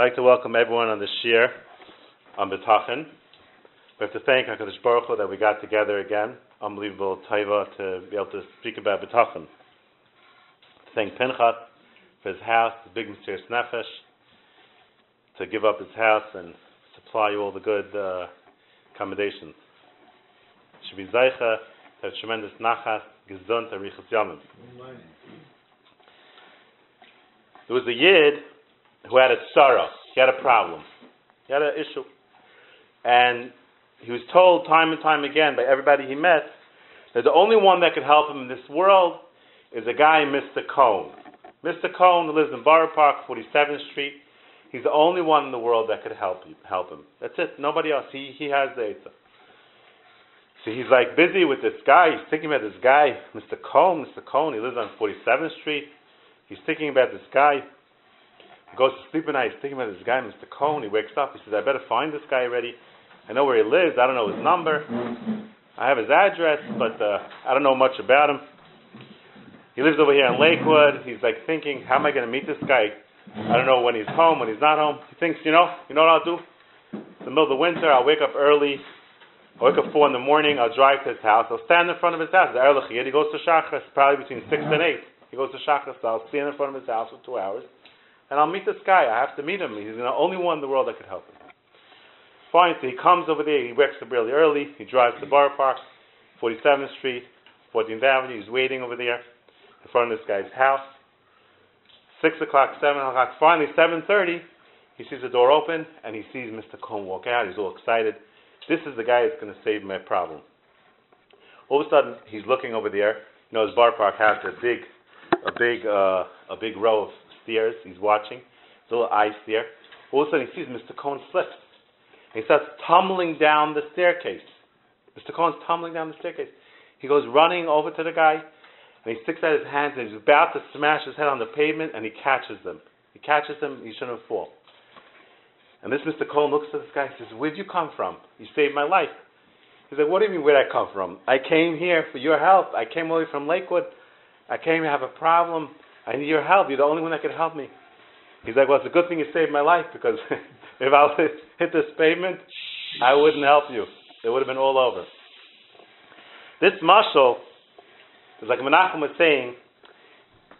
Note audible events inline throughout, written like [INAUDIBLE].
I'd like to welcome everyone on the Shir on the Bitachon. We have to thank HaKadosh Baruch Hu that we got together again. Unbelievable taiva to be able to speak about Bitachon. To thank Pinchas for his house, the big mysterious nefesh, to give up his house and supply you all the good uh, accommodations. Should be Zeicha to have tremendous nachas, gesund, and richas yamim. There was a yid who had a sorrow. He had a problem. He had an issue. And he was told time and time again by everybody he met that the only one that could help him in this world is a guy, Mr. Cohn. Mr. Cohn lives in Borough Park, 47th Street. He's the only one in the world that could help him. Help him. That's it. Nobody else. He he has the Eitzah. So he's like busy with this guy. He's thinking about this guy, Mr. Cohn. Mr. Cohn. He lives on 47th Street. He's thinking about this guy. Goes to sleep at night. He's thinking about this guy, Mr. Cohn. He wakes up. He says, I better find this guy already. I know where he lives. I don't know his number. I have his address, but uh, I don't know much about him. He lives over here in Lakewood. He's like thinking, how am I going to meet this guy? I don't know when he's home, when he's not home. He thinks, you know, you know what I'll do? It's the middle of the winter. I'll wake up early. I'll wake up four in the morning. I'll drive to his house. I'll stand in front of his house. The He goes to Shachris, probably between six and eight. He goes to Shachar I'll stand in front of his house for two hours, and I'll meet this guy. I have to meet him. He's the only one in the world that could help me. Fine, so he comes over there. He wakes up really early. He drives to Borough Park, 47th Street, 14th Avenue. He's waiting over there in front of this guy's house. Six o'clock, seven o'clock. Finally, 7:30, he sees the door open and he sees Mr. Cohn walk out. He's all excited. This is the guy that's going to save my problem. All of a sudden, he's looking over there. You know, his Borough Park has a big a big uh, a big row of He's watching. A little eyes there. All of a sudden, he sees Mr. Cohn slips. He starts tumbling down the staircase. Mr. Cohn's tumbling down the staircase. He goes running over to the guy, and he sticks out his hands, and he's about to smash his head on the pavement, and he catches them. He catches them. He shouldn't fall. And this Mr. Cohn looks at this guy and says, Where'd you come from? You saved my life. He's like, What do you mean, where'd I come from? I came here for your help. I came all the way from Lakewood. I came to have a problem. I need your help. You're the only one that can help me. He's like, well, it's a good thing you saved my life because [LAUGHS] if I [LAUGHS] hit this pavement, I wouldn't help you. It would have been all over. This mashal is like Menachem was saying.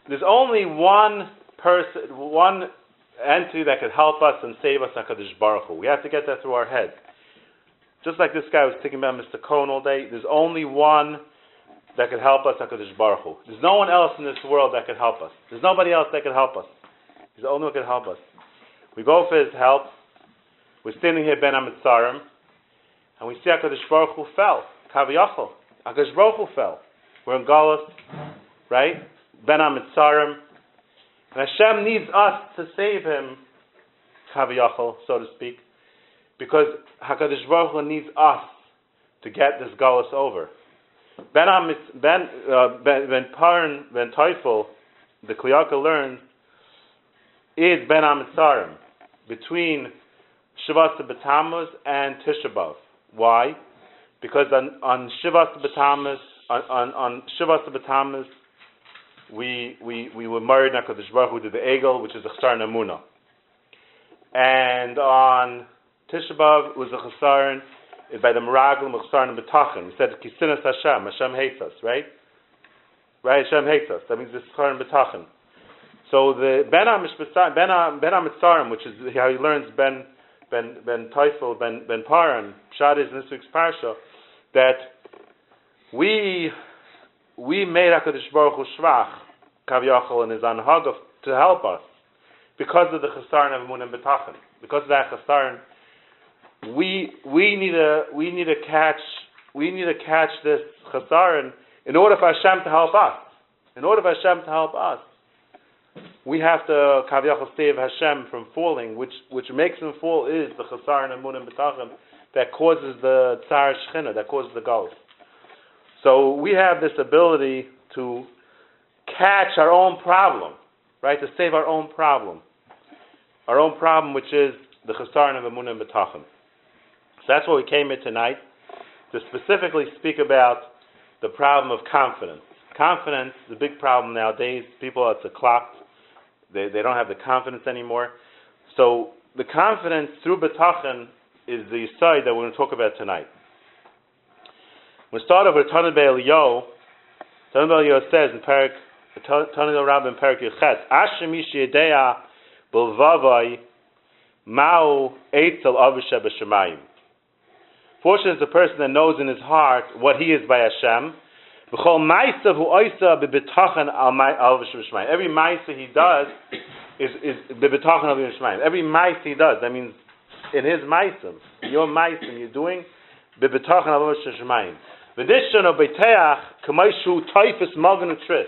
There's only one person, one entity that could help us and save us, Hakadosh Baruch Hu. We have to get that through our head. Just like this guy was thinking about Mr. Cohn all day. There's only one that could help us, HaKadosh Baruch Hu. There's no one else in this world that could help us. There's nobody else that could help us. He's the only one that could help us. We go for his help. We're standing here, Ben Amitzarim, and we see HaKadosh Baruch Hu fell. Kaviyachol. HaKadosh Baruch Hu fell. We're in Galus, right? Ben Amitzarim. And Hashem needs us to save him, Kaviyachol, so to speak, because HaKadosh Baruch Hu needs us to get this Galus over. Ben Ben uh, Ben Ben Parn Ben Teufel, the Kliyaka learns, is Ben Amitzarim between Shavas B'Tammuz and Tisha B'av. Why? Because on, on Shavas B'Tammuz, on, on, on Shavas B'Tammuz, we, we, we were married Nakadosh Baruch to the Egel, which is a Chasar Namuna. And on Tisha B'Av was a Chasarin by the Meraglim of Chasar B'Tachim. We said Kisinas Hashem, Hashem hates us, right? Right, Hashem hates us. That means the Chasar B'Tachim. So the Ben Amitzarim, which is how he learns Ben Ben Ben Teufel Ben Ben Paran, Pshat is in this week's parsha, that we we made Hakadosh Baruch Hu Shvach Kavyachol and his Anhagav to help us because of the Chasaron of Emun and Betachin. Because of that Chasaron, we we need to we need to catch we need to catch this Chasaron in order for Hashem to help us. In order for Hashem to help us, we have to kavyachol save Hashem from falling, which which makes him fall is the chasar and betachim that causes the tsar shechina, that causes the gulf. So we have this ability to catch our own problem, right? To save our own problem, our own problem, which is the chasar and emun and betachim. That's why we came here tonight to specifically speak about the problem of confidence. Confidence a big problem nowadays. People, it's a clock they, they don't have the confidence anymore. So the confidence through betachan is the side that we're going to talk about tonight. We start off with Tanit Be'Eliyo. Tanit Be'Eliyo says in Parak, Tanit Rab in Parak Yechet, Asher Mishi Yedea Bilvavai Ma'u Eitzel Avisha B'Shemayim. Fortunate is the person that knows in his heart what he is by Hashem. Every ma'isa he does is is al. Every ma'isa he does, that means in his ma'asim, your ma'asim you're doing bibetachan al Yerushalayim. V'dishon of beteach k'maishu typhus magen tris.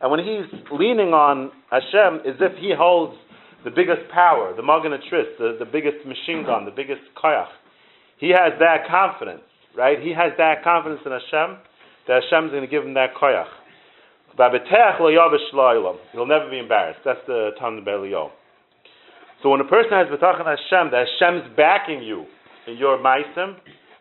And when he's leaning on Hashem, as if he holds the biggest power, the magen the, the biggest machine gun, the biggest koyach. He has that confidence, right? He has that confidence in Hashem that Hashem is going to give him that koyach. He'll never be embarrassed. That's the Tan Belio. So when a person has betachan Hashem, that Hashem is backing you in your maisim,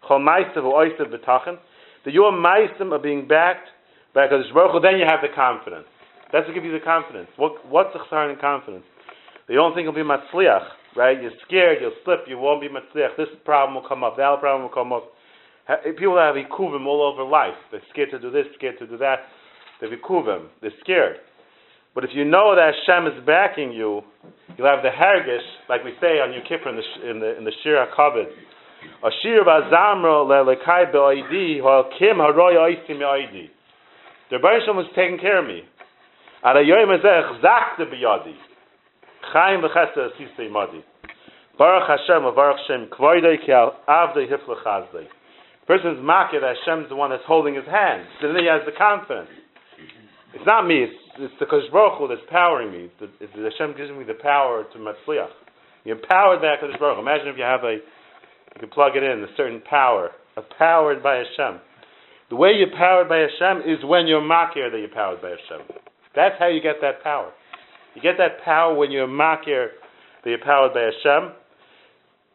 chol maisim oisav betachan, that your maisim are being backed by Hakadosh then you have the confidence. That's what gives you the confidence. What, what's the chsar in confidence? You don't think you'll be matzliach, right? You're scared, you'll slip, you won't be matzliach. This problem will come up, that problem will come up. People have ikuvim all over life, they're scared to do this, scared to do that. They're ikuvim, they're scared. But if you know that Hashem is backing you, you'll have the hergish, like we say on Yom Kippur in the in the in the Shir Hakavod. Ashir v'azamro le'lekai be'oidi ha'kim haroy oisim me'oidi. The Rebbe was taking care of me. Ad hayoyim ezeh chzakte b'yadi. Chaim v'chesed asisei madi. Baruch Hashem Baruch Hashem kvoidei avdei chazdei. Person's makir that Hashem's the one that's holding his hand. So then he has the confidence. It's not me, it's, it's the Kosh Baruch Hu that's powering me. It's, the, it's Hashem gives me the power to Matzliach. You empowered by Kosh Baruch Hu. Imagine if you have a, you can plug it in, a certain power, a powered by Hashem. The way you're powered by Hashem is when you're makir that you're powered by Hashem. That's how you get that power. You get that power when you're makir that you're powered by Hashem.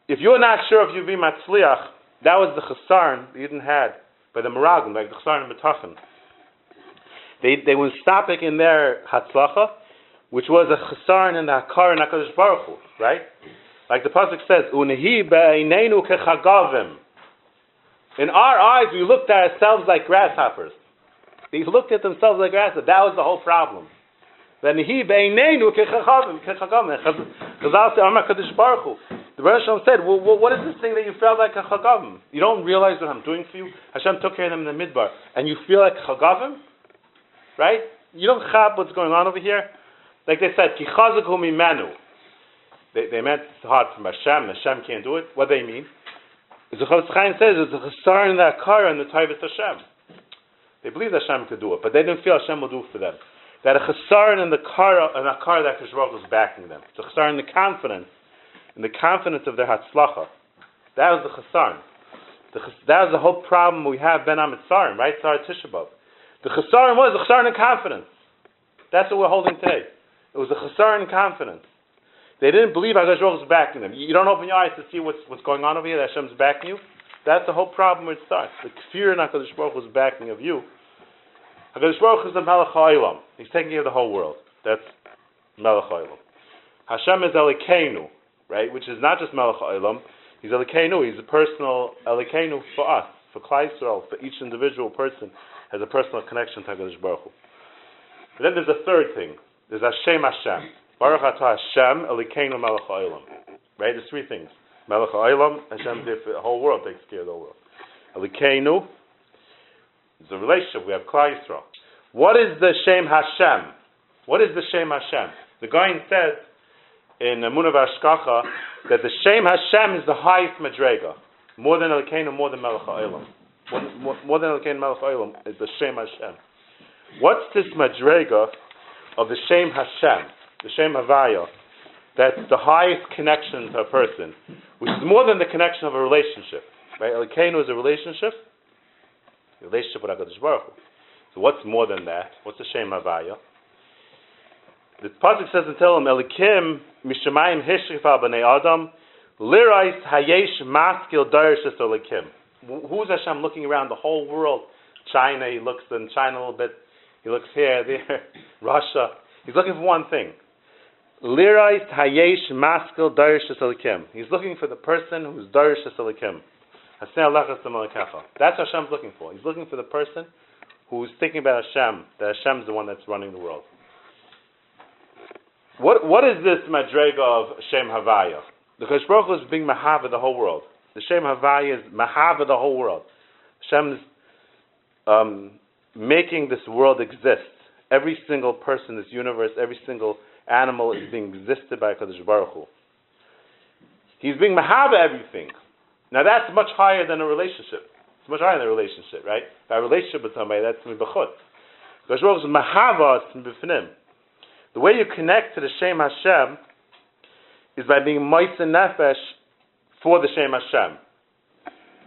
If you're not sure if you'll be matzliach, that was the chasarn that you didn't had by the Meraglim, like the chasarn and Betachin. They they were stopping in their hatzlacha, which was a chasarn in the hakar and Hakadosh Baruch Hu, right? Like the pasuk says, "Unehi be'einenu kechagavim." In our eyes, we looked at ourselves like grasshoppers. They looked at themselves like grasshoppers. That was the whole problem. Then he be'einenu kechagavim. Kechagavim. Chazal said, "Amar Kadosh Baruch Hu." The Rosh said, well, what is this thing that you felt like a chagavim? You don't realize what I'm doing for you? Hashem took care of them in the midbar. And you feel like chagavim? Right? You don't chab what's going on over here? Like they said, ki chazaku mimenu. They, they meant it's hard from Hashem, Hashem can't do it. What they mean? The Chofetz Chaim says it's a chasar in the akar and the taivas Hashem. They believe that Hashem could do it, but they didn't feel Hashem will do it for them. That a chasar in the car, an car that Kishroch was backing them. It's a chasar in the confidence and the confidence of their hatzlacha. That was the chasarn. The that was the whole problem we have ben amitzarim, right? Tzar Tishabov. The chasarn was the chasarn in confidence. That's what we're holding today. It was the chasarn in confidence. They didn't believe Hakadosh was backing them. You don't open your eyes to see what's what's going on over here. That Hashem's backing you. That's the whole problem it starts. The fear in Hakadosh was backing of you. Hakadosh Baruch is the Melech Ha'ilam. He's taking care of the whole world. That's Melech Ha'ilam. Hashem is Elokeinu right? Which is not just Melech Olam. He's Elikenu. He's a personal Elikenu for us, for Klai Yisrael, for each individual person has a personal connection to Hakadosh Baruch Hu. But then there's a third thing. There's Hashem Hashem. Baruch Atah Hashem Elikenu Melech Olam. Right? There's three things. Melech Olam, Hashem the whole world, takes care of the whole world. Elikenu is a relationship. We have Klai Yisrael. What is the Shem Hashem? What is the Shem Hashem? The guy says in Amunah Vashkacha that the Shem Hashem is the highest Madrega, more than Elkeinu, more than Melech Ha'olam. More, than Elkeinu Melech Ha'olam is the Shem Hashem. What's this Madrega of the Shem Hashem, the Shem Havaya, that's the highest connection to a person, which is more than the connection of a relationship. Right? Elkeinu is a relationship, relationship with HaKadosh Baruch Hu. So what's more than that? What's the Shem Havaya? The pasuk says in Tehillim, Elikim mishamayim hishrifa b'nei adam lirais hayesh maskil darshes elikim. Who's Hashem looking around the whole world? China, he looks in China a little bit. He looks here, [LAUGHS] there, Russia. He's looking for one thing. Lirais hayesh maskil darish Elikim. He's looking for the person who's darish eselikim. That's what Hashem's looking for. He's looking for the person who's thinking about Hashem, that Hashem's the one that's running the world. What, what is this madrega of Shem Havaya? Because Baruch is being Mahava the whole world. The Shem Havaya is Mahava the whole world. Hashem's um, making this world exist. Every single person, this universe, every single animal is being existed by Kadosh Baruch Hu. He's being Mahava everything. Now that's much higher than a relationship. It's much higher than a relationship, right? A relationship with somebody, that's B'finim. The way you connect to the Shem Hashem is by being Moitze Nefesh for the Shem Hashem.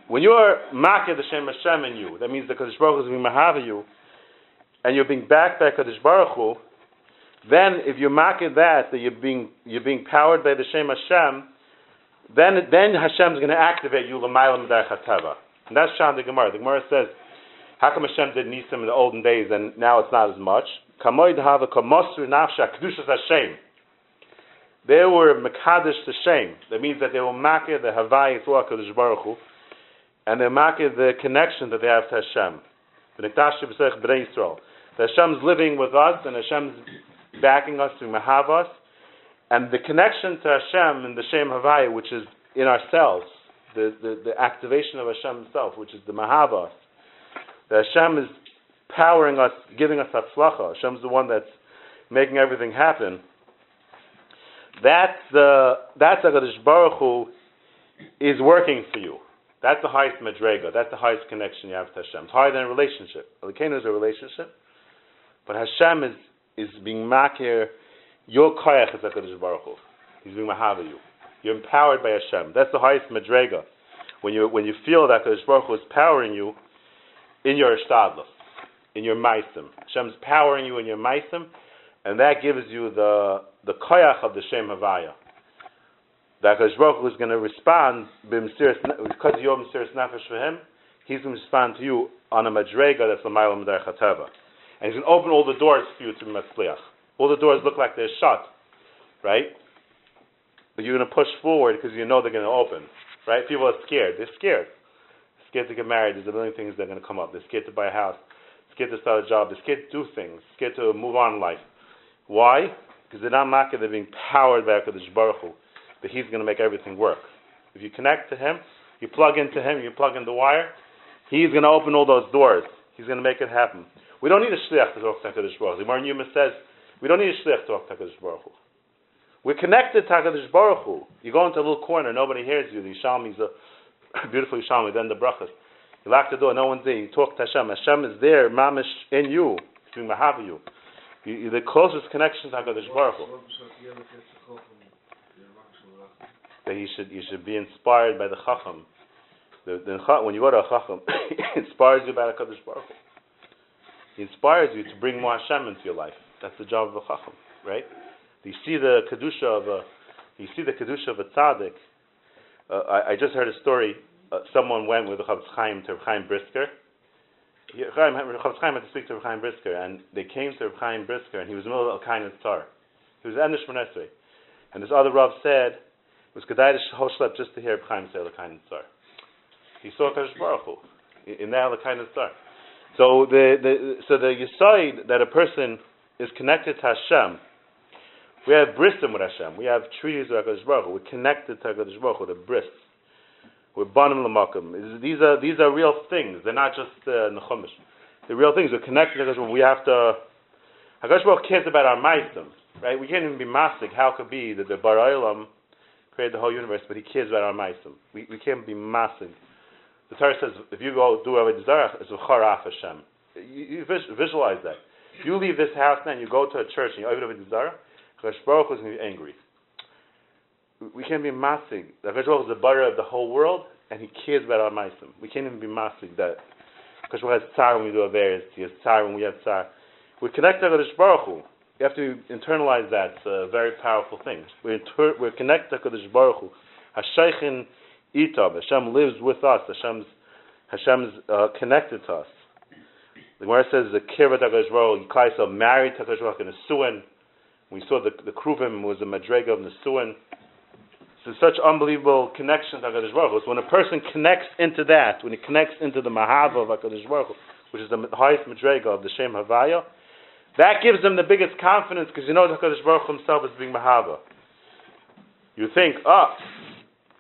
When you are Makir the Shem Hashem in you, that means the Kadosh Baruch Hu is being Mahava you, and you're being backed by Kadosh Baruch Hu, then if you Makir that, that you're being, you're being powered by the Shem Hashem, then, then Hashem is going to activate you. And that's Shan the Gemara. The Gemara says, how come Hashem did Nisim in the olden days and now it's not as much? Kamoid Hashem. They were Mekadosh to shame. That means that they will makir the Havai through HaKadosh Baruch and they makir the connection that they have to Hashem. That Hashem's living with us, and Hashem's backing us through Mahavas, and the connection to Hashem in the Shem Havai, which is in ourselves, the, the, the activation of Hashem himself, which is the Mahavas, that Hashem is powering us, giving us Hatzlacha. Hashem's the one that's making everything happen. That's the that's Hakadosh Baruch Hu is working for you. That's the highest madrega. That's the highest connection you have to Hashem. It's higher than a relationship. Elokeinu is a relationship, but Hashem is is being makir. Your koyach is Hakadosh Baruch Hu. He's being mahava you. You're empowered by Hashem. That's the highest madrega. When you when you feel that Hakadosh Baruch Hu is powering you in your ishtadlus, in your maisim. Hashem's powering you in your maisim, and that gives you the the koyach of the Shem Havaya. That Hakadosh Baruch Hu is going to respond because you're Mesiris Nefesh for him. He's going to respond to you on a madrega that's a mile Medarchateva. And he's going to open all the doors for you to Metzliach. All the doors look like they're shut, right? But you're going to push forward because you know they're going to open, right? People are scared. They're scared. They're scared to get married. There's a million things that are going to come up. They're scared to buy a house. They're scared to start a job. They're scared to do things. They're scared to move on in life. Why? Because they're not makkah, they're being powered by HaKadosh Baruch Hu. But He's going to make everything work. If you connect to Him, you plug into Him, you plug in the wire, He's going to open all those doors. He's going to make it happen. We don't need a shliach to talk to HaKadosh Baruch Hu. The Yuma says, we don't need a shliach to talk to HaKadosh Baruch Hu. We're connected to HaKadosh Baruch Hu. You go into a little corner, nobody hears you. The Yerushalmi is a [COUGHS] beautiful Yerushalmi, then the brachas. You lock the door, no one's there. You talk to Hashem. Hashem is there, mamish in you, between Mahav you. You, the closest connection to Hakadosh Baruch Hu. That you should you should be inspired by the Chacham. The, the, when you go to a Chacham, [COUGHS] it inspires you by Hakadosh Baruch Hu. He inspires you to bring more Hashem into your life. That's the job of a Chacham, right? You see the kedusha of a you see the kedusha of a tzaddik. Uh, I, I, just heard a story. Uh, someone went with the Chafetz Chaim to Chaim Brisker Chaim had to speak to Reb Chaim Brisker, and they came to Reb Chaim Brisker, and he was in the middle of of star. He was Endish Monesri. And this other Rav said, it was Kedai Hoshlep just to hear Reb Chaim say of star. He saw Kadosh Baruch Hu in that of star. So the, the so the Yisoid that a person is connected to Hashem, we have bristim with Hashem. We have treaties with Hakadosh Baruch Hu. We're connected to Hakadosh Baruch Hu, the bris. We're banim l'makom. These are these are real things. They're not just uh, nechumish. They're real things. We're connected because we have to. Hakadosh Baruch cares about our meisim, right? We can't even be mastic. How could be that the Barailam created the whole universe, but He cares about our meisim? We we can't be mastic. The Torah says if you go do a desire, it's a charaf Hashem. You, you visualize that. If you leave this house now and you go to a church and you open up a desire, Hakadosh Baruch is going to be angry we can't be masig. The Baruch is the butter of the whole world, and He cares about our meisim. We can't even be masig that. Because we have tsar when we do a various. He has tsar when we have tsar. We connect to Hakadosh Baruch Hu. You have to internalize that. It's a very powerful thing. We're, inter- we're connected to Hakadosh Baruch Hu. Itav. Hashem lives with us. Hashem's Hashem's uh, connected to us. The Gemara says the kirvat Hakadosh Baruch Hu. Yiklai married Hu in a suin We saw the the Kruvim was a Madrega of Nesuin. So such unbelievable connection to HaKadosh Baruch. So when a person connects into that, when he connects into the Mahava of HaKadosh Baruch which is the highest Madrega of the Shem Havaya, that gives them the biggest confidence because you know HaKadosh Baruch himself is being Mahava. You think, oh,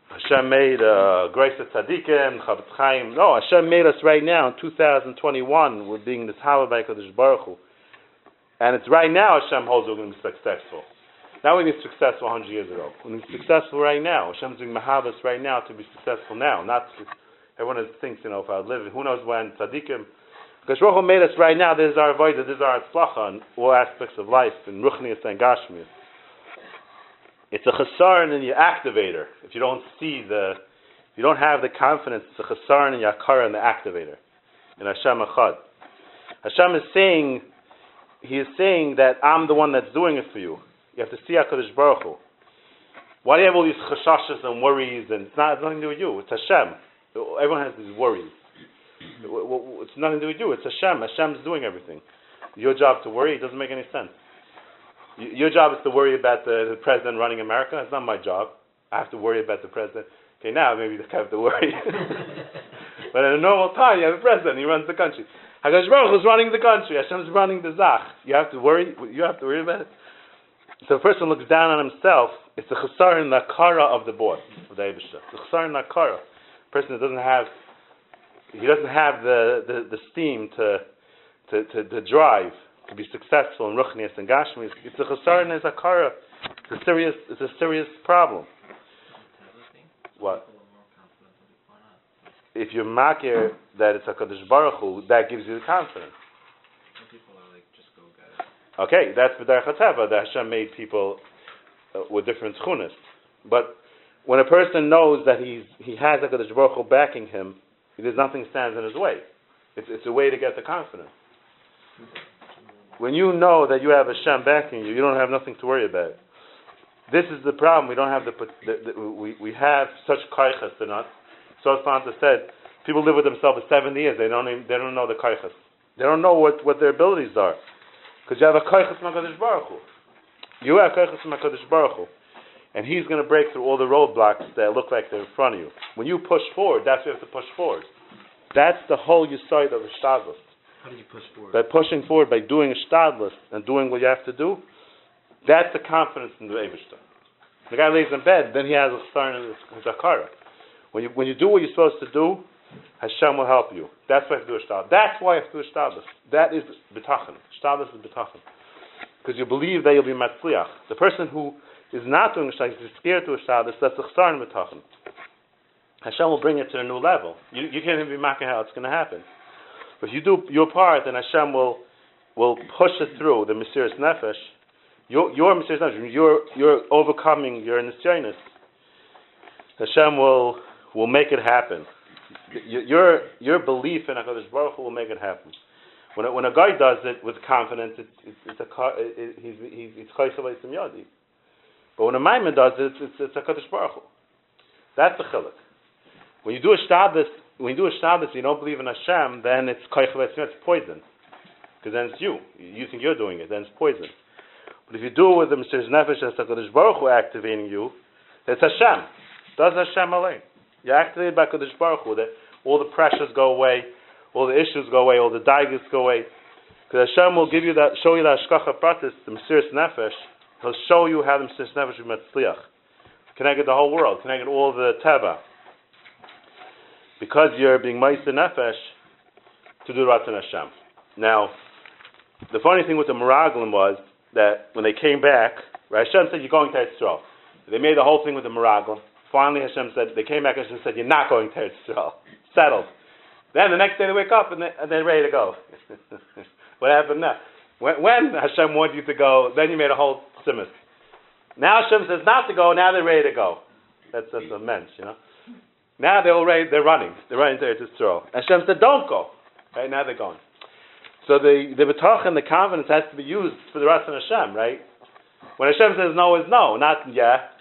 Hashem made uh, Grace of Tzaddikim, Chavetz Chaim. No, Hashem made us right now in 2021. We're being this by HaKadosh Baruch Hu. And it's right now Hashem holds we're going to be successful. Now we need successful 100 years ago. We need successful right now. Hashem's doing mahabas right now to be successful now. Not everyone thinks, you know, if I live, who knows when tzaddikim. Because Baruch made us right now. This is our avodah. This is our tzlacha in all aspects of life in ruchnius and gashmius. It's a chesaron in your activator. If you don't see the, if you don't have the confidence, it's a chesaron in your akara in the activator. In Hashem Echad. Hashem is saying, He is saying that I'm the one that's doing it for you. You have to see HaKadosh Baruch Hu. Why do you have all these chashashas and worries? And it's, not, it's nothing to do with you. It's Hashem. Everyone has these worries. It's nothing to do with you. It's Hashem. Hashem's doing everything. Your job to worry, it doesn't make any sense. Your job is to worry about the, the president running America. It's not my job. I have to worry about the president. Okay, now maybe you have to worry. [LAUGHS] but in a normal time, you have a president. He runs the country. Hakadosh Baruch is running the country. Hashem's running the Zach. You have to worry. You have to worry about it. So a person looks down on himself. It's a chasar in the kara of the boss of the Eivisha. It's a chasar in the kara. A person that doesn't have he doesn't have the, the, the steam to, to, to, to drive to be successful in Ruchnias and Gashmis, it's a chasar and a kara. It's a serious, it's a serious problem. What? If you're makir that it's a Kadosh Baruch Hu, that gives you the confidence. Some people are like, okay, that's the Derech that Hashem made people uh, with different chunas. But when a person knows that he's, he has a Kadosh Baruch Hu backing him, there's nothing stands in his way. It's, it's a way to get the confidence. When you know that you have a Hashem backing you, you don't have nothing to worry about. This is the problem. We don't have the, the, the we, we have such kaichas in us. So Fanta said, people live with themselves for 70 years. They don't even, they don't know the kaichas. They don't know what, what their abilities are. Because you have a kaichas Makadosh Baruch Hu. You have kaichas Makadosh Baruch Hu. And he's going to break through all the roadblocks that look like they're in front of you. When you push forward, that's what you have to push forward. That's the whole side of Ishtadlus. How do you push forward? By pushing forward, by doing a stadless and doing what you have to do, that's the confidence in the Eivishter. The guy lays in bed, then he has a star in his akara. When you, when you do what you're supposed to do, Hashem will help you. That's why you have to do a stadless. That's why you have to do a stadless. That is betachin. Stadless is betachin. Because you believe that you'll be matzliach. The person who is not doing a stadless, is scared to a stadless, that's a chsar in betachin. Hashem will bring it to a new level. You, you can't even be making how it's going to happen. But if you do your part, then Hashem will will push it through the Mesiris Nefesh. Your your Mesiris Nefesh, you're you're overcoming your nisyanis. Hashem will will make it happen. Your your belief in Hakadosh Baruch Hu will make it happen. When a, when a guy does it with confidence, it's it's, it's a it, he's he's it's yadi. But when a maimon does it, it's it's, it's Hakadosh Baruch Hu. That's the chiluk. When you do a shtadlis when you do a Shabbos, you don't believe in Hashem, then it's it's poison. Because then it's you. You think you're doing it, then it's poison. But if you do it with the Mesiris Nefesh and HaKadosh Baruch Hu activating you, it's Hashem. Does Hashem alone. You're activated by Kadosh Baruch Hu, that all the pressures go away, all the issues go away, all the daigas go away. Because Hashem will give you that, show you that Ashkacha Pratis, the Mesiris Nefesh, He'll show you how the Mesiris Nefesh will be Connected the whole world, connected all the Teva because you're being Mesiris Nefesh to do Ratzon Hashem. Now, the funny thing with the Meraglim was that when they came back, right, Hashem said, You're going to Eretz They made the whole thing with the Meraglim. Finally, Hashem said, They came back and Hashem said, You're not going to Eretz [LAUGHS] Settled. Then the next day they wake up and, they, they're ready to go. [LAUGHS] what happened now? When, when, Hashem wanted you to go, then you made a whole simus. Now Hashem says not to go, now they're ready to go. That's, that's mensch, you know. Now they're already they're running. They're running to Eretz Yisrael. Hashem said, "Don't go." Right now they're going. So the the betach and the confidence has to be used for the rest of Hashem, right? When Hashem says no is no, not yeah.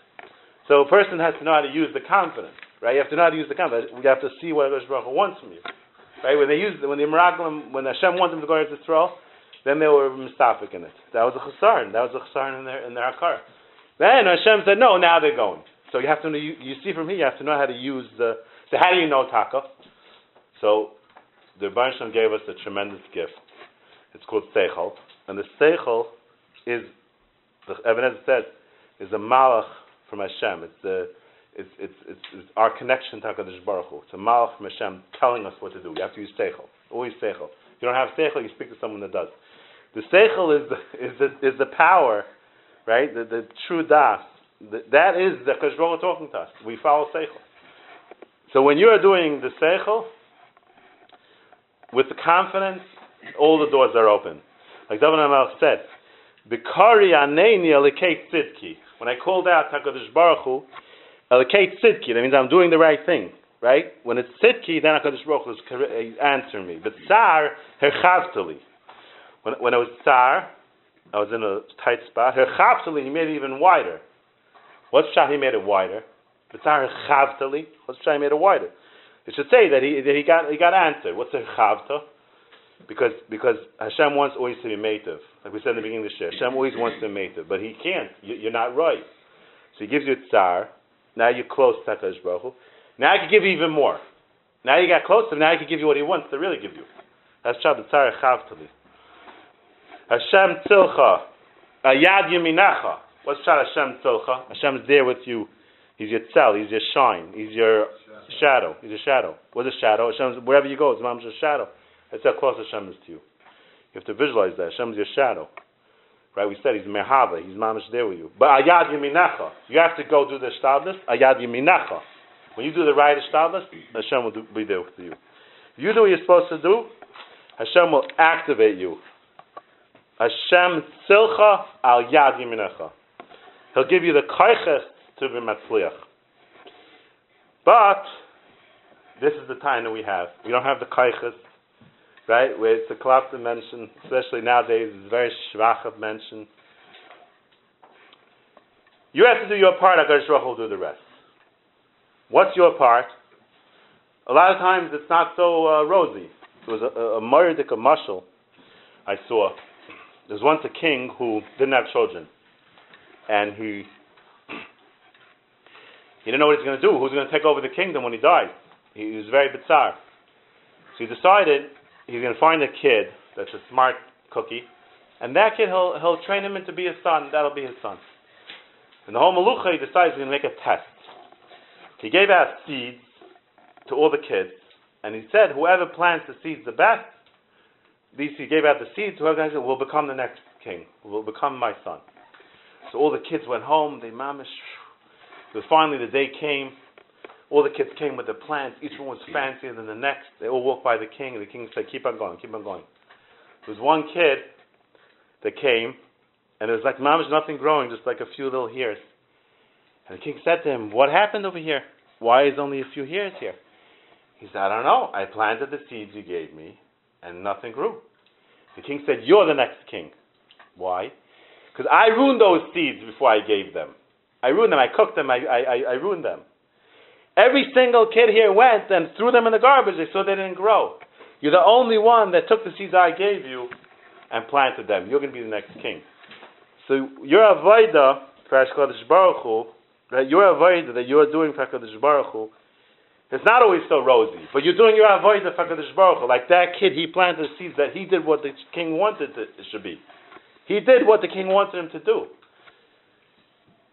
So a person has to know how to use the confidence, right? You have to know how to use the confidence. You have to see what Hashem wants from you, right? When they use when the Meraglim, when Hashem wants them to go to Israel, then they were mistafik in it. That was a chasarn. That was a chasarn in their in their akar. Then Hashem said, no, now they're going. So you have to know, you, you see from here, you have to know how to use the, so how do you know taka? So the Rebbeinu gave us a tremendous gift. It's called seichel, and the seichel is the Ibn Ezra says is a malach from Hashem. It's the it's, it's, it's, it's our connection to Hakadosh Baruch Hu. It's a malach from Hashem telling us what to do. You have to use seichel. Always seichel. If you don't have seichel, you speak to someone that does. The seichel is the, is the, is the power, right? The, the true das. That is the Hu talking to us. We follow seichel. So when you are doing the seichel, with the confidence, all the doors are open. Like David Amal said, Bikari aneni alikate tzidki. When I called out Hakadosh Baruch Hu, tzidki. That means I'm doing the right thing, right? When it's tzidki, then Hakadosh Baruch Hu is uh, answering me. But tsar herchavtali. When when I was tsar, I was in a tight spot. Herchavtali, he made it even wider. What's shah? He made it wider. Herchavtali. What's shah? He made it wider. It should say that he that he got he got answered. What's a chavta? Because because Hashem wants always to be mative, like we said in the beginning of the share. Hashem always wants to be mative, but he can't. You, are not right. So he gives you tsar. Now you're close to Hakadosh Baruch Hu. Now I can give you even more. Now you got close to him. Now I can give you what he wants to really give you. That's Shad Tsar Chavtali. Hashem Tzilcha. Ayad Yaminacha. What's Shad Hashem Tzilcha? Hashem's there with you. He's your tzell. He's your shine. He's your shadow. He's a shadow. What's a shadow? Hashem's, wherever you go, it's a shadow. That's how close Hashem is to you. You have to visualize that. Hashem's your shadow. Right? We said he's mehava. He's mamish there with you. But ayad yiminacha. You have to go do the shtadlis. Ayad yiminacha. When you do the right shtadlis, Hashem will do, be there with you. If you do what you're supposed to do, Hashem will activate you. Hashem silcha al yad yiminacha. He'll give you the kaiches to be matzliach. But this is the time that we have. We don't have the kaiches, right? Where it's a klap dimension, especially nowadays, it's very shvach mention. You have to do your part, HaKadosh Baruch will do the rest. What's your part? A lot of times it's not so uh, rosy. There was a, a, a Murdik, a mushal I saw. There's once a king who didn't have children. And he he didn't know what he's going to do. Who's going to take over the kingdom when he dies? He, was very bizarre. So he decided he's going to find a kid that's a smart cookie, and that kid he'll he'll train him into be his son. That'll be his son. And the whole malucha he decides he's going to make a test. He gave out seeds to all the kids, and he said whoever plants the seeds the best, these he gave out the seeds. Whoever has it will become the next king. Will become my son. So all the kids went home. They mamish. So finally the day came all the kids came with their plants. Each one was fancier than the next. They all walked by the king, and the king said, "Keep on going, keep on going." There was one kid that came, and it was like mom, nothing growing, just like a few little hairs. And the king said to him, "What happened over here? Why is only a few hairs here?" He said, "I don't know. I planted the seeds you gave me, and nothing grew." The king said, "You're the next king." Why? Because I ruined those seeds before I gave them. I ruined them. I cooked them. I, I, I ruined them. Every single kid here went and threw them in the garbage. They saw they didn't grow. You're the only one that took the seeds I gave you and planted them. You're going to be the next king. So your avodah for Hakadosh Baruch Hu, that your avodah that you are doing for Hakadosh Baruch Hu, it's not always so rosy, but you're doing your avodah for Hakadosh Baruch Hu. Like that kid, he planted seeds that he did what the king wanted it should be. He did what the king wanted him to do.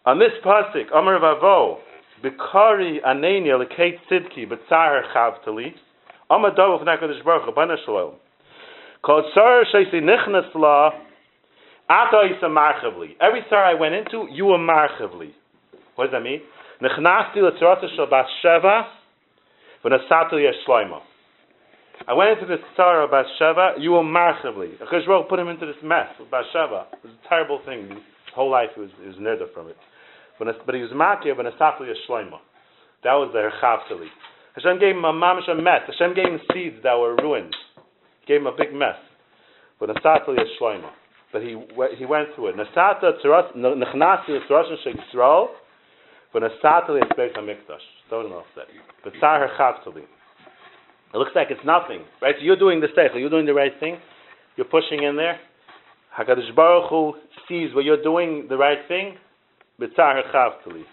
On this pasuk, Amar Vavo, Bikari aneni lekate tzidki b'tzahar chavtali. Amadov v'nakadosh baruch hu shalom. Kol tzar sheisi nichnas ata marchavli. Every tzar I went into, you were marchavli. What does that mean? Sheva. I went into this of Bathsheba, you were marchavli. Akash put him into this mess with Bathsheba. It was a terrible thing. His whole life was, was nirda from it. But he was makir ben asafli shloima. That was the herchavtali. Hashem gave him a mamish a mess. Hashem gave him seeds that were ruined. He gave him a big mess. But asafli shloima. But he he went through it. Nasata nechnasi tzarashin sheyisrael. But is based on. Don't know if that. But tzar herchavtali. It looks like it's nothing, right? So you're doing the seichel, you're doing the right thing, you're pushing in there, Hakadosh Baruch Hu sees what you're doing the right thing, b'tzar chavtali.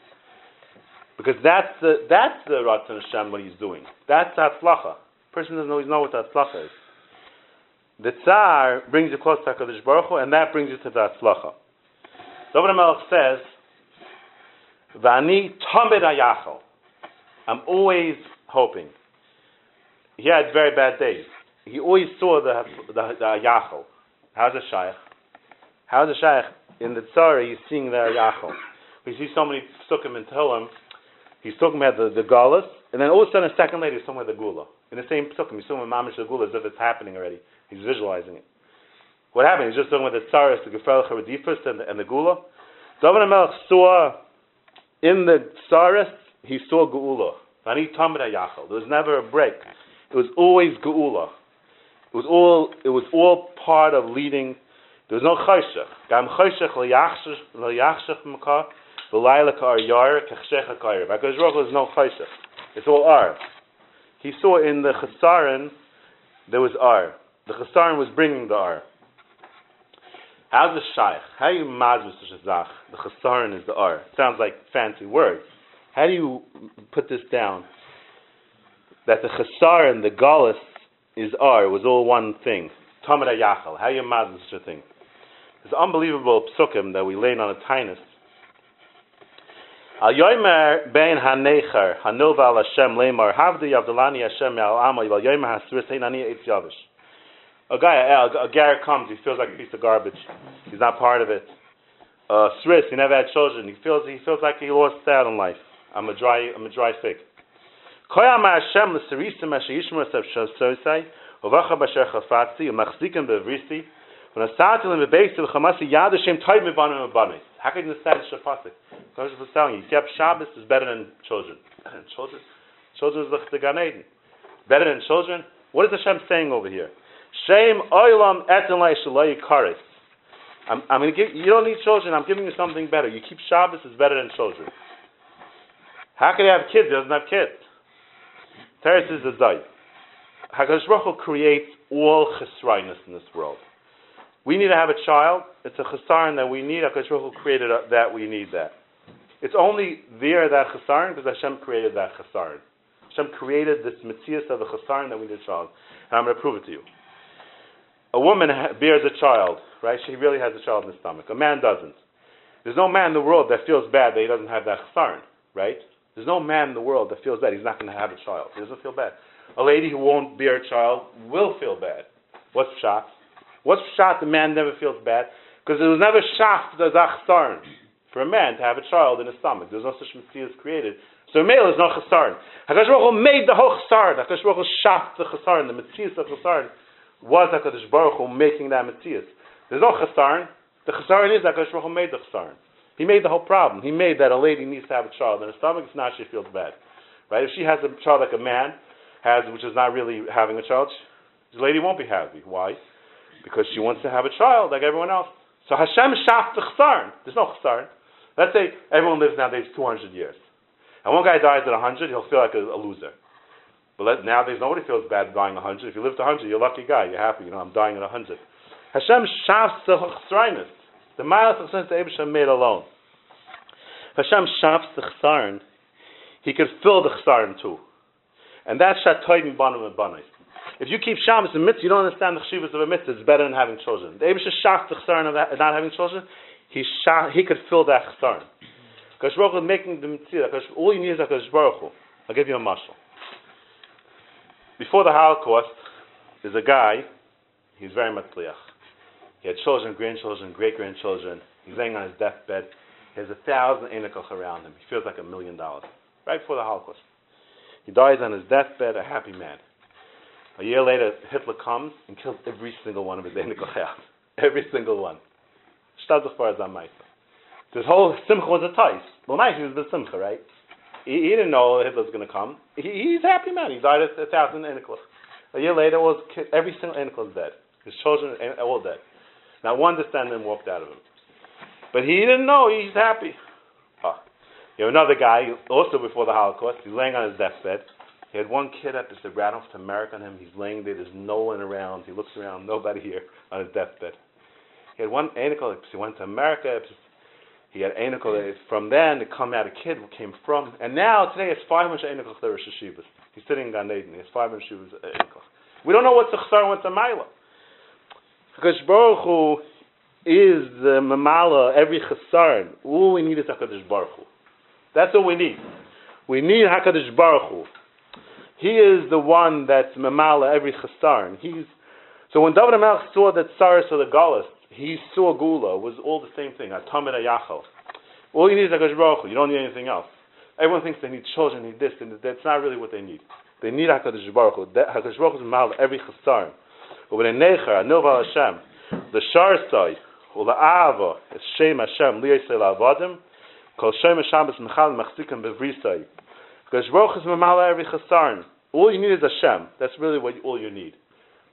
Because that's the that's the Ratzon Hashem what he's doing. That's Hatzlacha. Person doesn't always know what Hatzlacha is. The Tsar brings you close to Hakadosh Baruch Hu, and that brings you to the Hatzlacha. David Melech says, "Vani tamid ayachal." I'm always hoping. He had very bad days. He always saw the the, the ayachal. How's the shaykh? How's the shaykh? In the Tsar, he's seeing the ayachal. We see so many psukim in Tehillim He's talking about the, the galus, and then all of a sudden, a second later, he's talking about the gula. In the same psukim, he's talking about mamish the gula as if it's happening already. He's visualizing it. What happened? He's just talking about the tsaris, the gefel charadifus, and, the, and the gula. David Melech saw in the tsaris, he saw geula. There was never a break. It was always geula. It was all. It was all part of leading. There was no chayshach. Gam chayshach liyachshach makah. V'layla kar yar kachshecha kair. Because Baruch is no chayshach. It's all ar. He saw in the chesaron there was ar. The chesaron was bringing the ar. How's the shaykh? How do you mazvus such a? The chesaron is the ar. Sounds like fancy words. How do you put this down? That the chesar and the galus, is. It was all one thing. Tamid yachal. How you mazvus such a thing? It's unbelievable psukim that we lay on a tinus Al yomer ben hanecher hanova al Hashem lemar havdi avdalani Hashem al amay val yomer hasris nani eitz yavish. A guy, a, a gar comes, he feels like a piece of garbage. He's not part of it. Uh, Sris, he never had children. He feels he feels like he lost out in life. I'm a dry I'm a dry fig. How can you understand the Shafasik? Kodesh was telling you, Yep, Shabbos is better than children. [CLEARS THROAT] children, children is the Gan Eden. Better than children. What is Hashem saying over here? Shame oilam etenlai shalai karis. I'm, I'm going to give. You don't need children. I'm giving you something better. You keep Shabbos is better than children. How can he have kids? He doesn't have kids. Teres is a zayt. Hakadosh Baruch creates all chesrainis in this world. We need to have a child. It's a chesaron that we need. Hakadosh Baruch created that. We need that. It's only there that chesaron because Hashem created that chesaron. Hashem created this mitzias of a chesaron that we need a child. And I'm going to prove it to you. A woman bears a child, right? She really has a child in the stomach. A man doesn't. There's no man in the world that feels bad that he doesn't have that chesaron, right? There's no man in the world that feels bad he's not going to have a child. He doesn't feel bad. A lady who won't bear a child will feel bad. What's shot? What's shot? The man never feels bad because it was never shot the zachsarn for a man to have a child in his stomach. There's no such mitzvah created. So a male is no chasarn. Hakadosh Baruch Hu made the whole chasarn. Hakadosh Baruch Hu shot the chasarn. The mitzvah of chasarn was Hakadosh Baruch Hu making that mitzvah. There's no chasarn. The chasarn is Hakadosh Baruch Hu made the chasarn. He made the whole problem. He made that a lady needs to have a child in her stomach. It's not she feels bad, right? If she has a child like a man has, which is not really having a child, the lady won't be happy. Why? because she wants to have a child like everyone else. So Hashem shaft the chsarn. There's no chsarn. Let's say everyone lives nowadays 200 years. And one guy dies at 100, he'll feel like a, a loser. But let, nowadays nobody feels bad dying 100. If you live to 100, you're a lucky guy. You're happy. You know, I'm dying at 100. Hashem shafts the chsarnus. The miles of sense the Abraham made alone. Hashem shafts the chsarn. He could fill the chsarn too. And that's shatoyim banim and banis. If you keep Shabbos and mitzvah, you don't understand the chshivas of a mitzvah. It's better than having children. The Abish shocked the chsaron of not having children. He shocked, he could fill that chsaron. Because Baruch making the mitzvah. All you need is Hakadosh Baruch. I'll give you a mashal. Before the Holocaust, there's a guy. He's very matzliach. He had children, grandchildren, great grandchildren. He's laying on his deathbed. He has a thousand enokoch around him. He feels like a million dollars. Right before the Holocaust. He dies on his deathbed, a happy man. A year later, Hitler comes and kills every single one of his [LAUGHS] Einikel Every single one. Shtazach far as This whole Simcha was a tais. Well, nice, he was the Simcha, right? He, he didn't know Hitler was going to come. He, he's a happy man. He died at a thousand Einikel. A year later, was every single is dead. His children are all dead. Not one descendant walked out of him. But he didn't know he's happy. Oh. You have another guy, also before the Holocaust, he's laying on his deathbed. He had one kid up, just ran off to America on him. He's laying there, there's no one around. He looks around, nobody here on his deathbed. He had one anicle, he went to America, he had anicle from then to come out a kid who came from, and now today it's 500 anicle there Shivas. He's sitting in Gan Eden, he has 500 Shivas anicle. We don't know what's the chsar and what's the maila. Because Baruch Hu is the mamala every chesarn. All we need is Hakadosh Baruch Hu. That's all we need. We need Hakadosh Baruch Hu. He is the one that's mamala every chesarn. He's so when David Melch saw that Saras of the Galus, he saw Gula was all the same thing. Atamid Ayachal. All you need is Hakadosh Baruch Hu. You don't need anything else. Everyone thinks they need children, they need this, and that's not really what they need. They need Hakadosh Baruch Hu. Hakadosh Baruch Hu is mamala every chesarn. Ubenecha, Nova Hashem, the Sharsai, Ulaava, it's Shem Hashem, Liyaisel Avadim, Kol Shem Hashem is Mechal Machzikim Bevrisai. Because Roch is Mamala Every Chasarn. All you need is Hashem. That's really what all you need.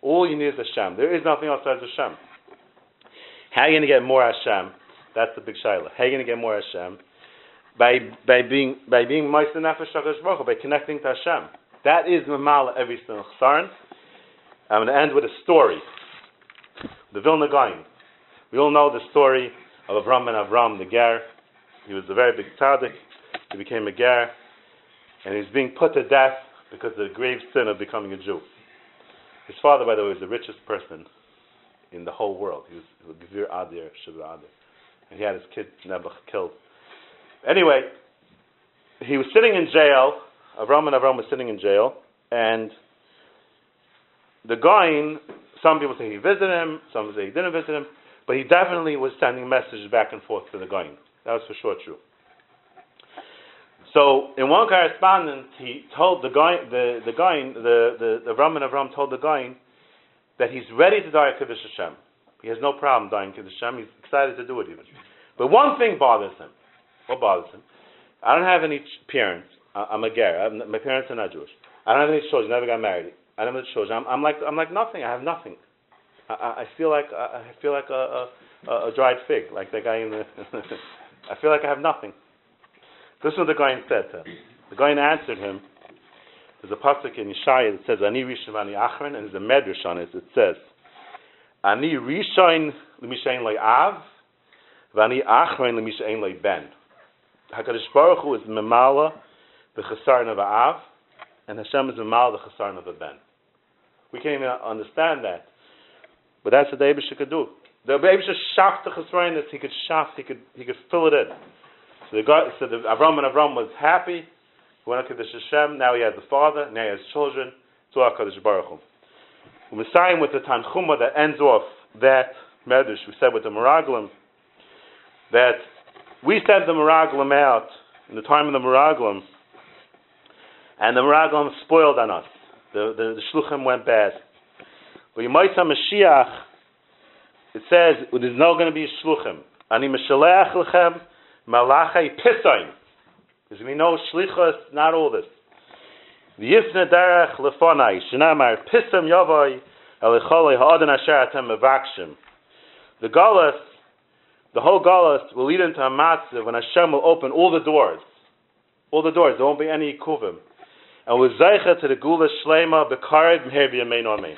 All you need is Hashem. There is nothing outside Hashem. How are you going to get more Hashem? That's the big shaila. How are you going to get more Hashem? By by being by being moist nefesh by connecting to Hashem. That is mamala every single. I'm going to end with a story. The Vilna Gaon. We all know the story of Avram ben Avram, the Ger. He was a very big tzaddik. He became a Ger, and he was being put to death because of the grave sin of becoming a Jew. His father, by the way, was the richest person in the whole world. He was Gvir Adir, Shabbat Adir. And he had his kid Nebuch killed. Anyway, he was sitting in jail. Avram ben Avram was sitting in jail, and the guy, some people say he visited him, some say he didn't visit him. But he definitely was sending messages back and forth to the Gaon. That was for sure true. So in one correspondence, he told the guy, the the guy, the the, the Raman of Ram told the guy that he's ready to die at Kiddush Hashem. He has no problem dying Kiddush Hashem. He's excited to do it even. But one thing bothers him. What bothers him? I don't have any parents. I'm a ger. My parents are not Jewish. I don't have any children. Never got married. I'm, I'm like I'm like nothing. I have nothing. I, I feel like I feel like a, a, a dried fig, like the guy in the. [LAUGHS] I feel like I have nothing. This is what the guy said to him. The guy answered him. There's a pasuk in Yeshaya that says "Ani Rishon Ani Achron," and there's a medrash on it that says "Ani Rishon l'mishayin Av, v'Ani Achron l'mishayin Ben." Hakadosh Baruch Hu is memala the chesarn of Av, and Hashem is memala the chesarn of a Ben. We can't even understand that but that's what the Abisha could do. The Abisha shaft the chesroinus, he could shaft, he could he could fill it in. So the God, so the Avram ben Avram was happy. He went to the Hashem. Now he has the father. Now he has children. So Hakadosh Baruch Hu. We sign with the Tanchuma that ends off that medrash. We said with the Meraglim that we sent the Meraglim out in the time of the Meraglim, and the Meraglim spoiled on us. The the, the Shluchim went bad. But Yemaisa Mashiach, it says there's not going to be shluchim. Ani Meshaleach lechem malachai pisayin. There's going to be no not all this. V'yifne derech lefonai, shenamar pisam yavoi elicholei ha'adon asher atem mevakshim. The galus, the whole galus will lead into a matzah when Hashem will open all the doors. All the doors, there won't be any kuvim. And we'll zeicha to the gula shlema bekared meher v'yamein amen.